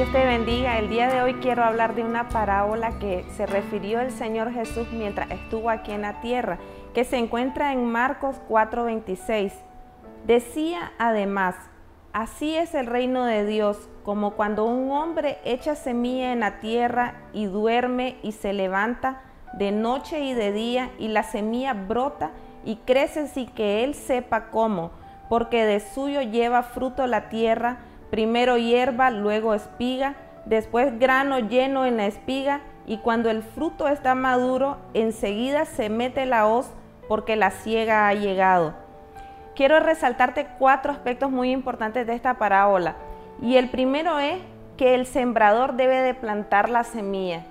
Dios te bendiga. El día de hoy quiero hablar de una parábola que se refirió el Señor Jesús mientras estuvo aquí en la tierra, que se encuentra en Marcos 4:26. Decía además, así es el reino de Dios, como cuando un hombre echa semilla en la tierra y duerme y se levanta de noche y de día y la semilla brota y crece sin que él sepa cómo, porque de suyo lleva fruto la tierra, primero hierba, luego espiga, después grano lleno en la espiga, y cuando el fruto está maduro, enseguida se mete la hoz, porque la ciega ha llegado. Quiero resaltarte cuatro aspectos muy importantes de esta parábola. Y el primero es que el sembrador debe de plantar la semilla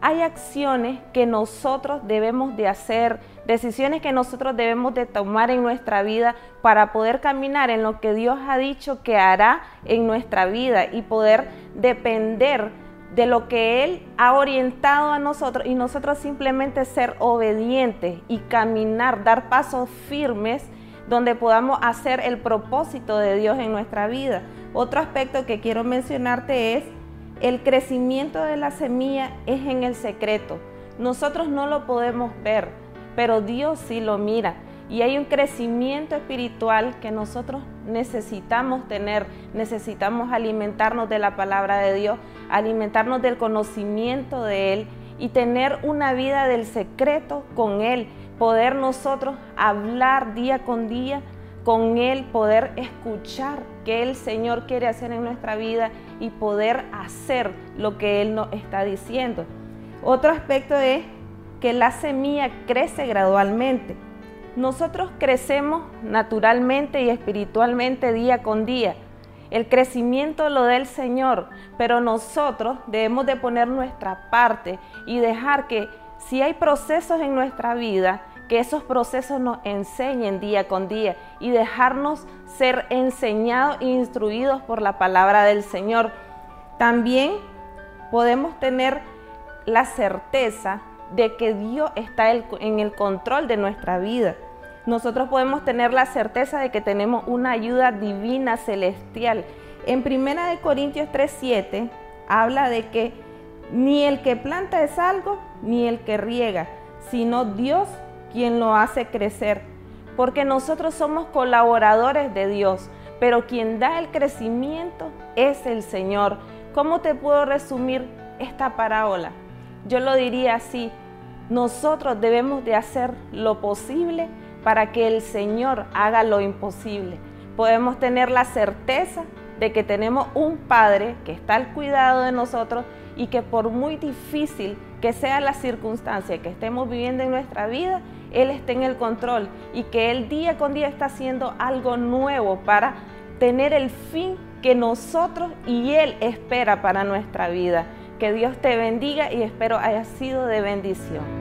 hay acciones que nosotros debemos de hacer, decisiones que nosotros debemos de tomar en nuestra vida para poder caminar en lo que Dios ha dicho que hará en nuestra vida y poder depender de lo que Él ha orientado a nosotros y nosotros simplemente ser obedientes y caminar, dar pasos firmes donde podamos hacer el propósito de Dios en nuestra vida. Otro aspecto que quiero mencionarte es el crecimiento de la semilla es en el secreto. Nosotros no lo podemos ver, pero Dios sí lo mira. Y hay un crecimiento espiritual que nosotros necesitamos tener, necesitamos alimentarnos de la palabra de Dios, alimentarnos del conocimiento de Él y tener una vida del secreto con Él, poder nosotros hablar día con día con Él, poder escuchar qué el Señor quiere hacer en nuestra vida y poder hacer lo que Él nos está diciendo. Otro aspecto es que la semilla crece gradualmente. Nosotros crecemos naturalmente y espiritualmente día con día. El crecimiento lo da el Señor, pero nosotros debemos de poner nuestra parte y dejar que si hay procesos en nuestra vida, que esos procesos nos enseñen día con día y dejarnos ser enseñados e instruidos por la palabra del Señor. También podemos tener la certeza de que Dios está en el control de nuestra vida. Nosotros podemos tener la certeza de que tenemos una ayuda divina celestial. En 1 Corintios 3:7 habla de que ni el que planta es algo, ni el que riega, sino Dios quien lo hace crecer, porque nosotros somos colaboradores de Dios, pero quien da el crecimiento es el Señor. ¿Cómo te puedo resumir esta parábola? Yo lo diría así, nosotros debemos de hacer lo posible para que el Señor haga lo imposible. Podemos tener la certeza de que tenemos un Padre que está al cuidado de nosotros y que por muy difícil que sea la circunstancia que estemos viviendo en nuestra vida, Él está en el control y que Él día con día está haciendo algo nuevo para tener el fin que nosotros y Él espera para nuestra vida. Que Dios te bendiga y espero haya sido de bendición.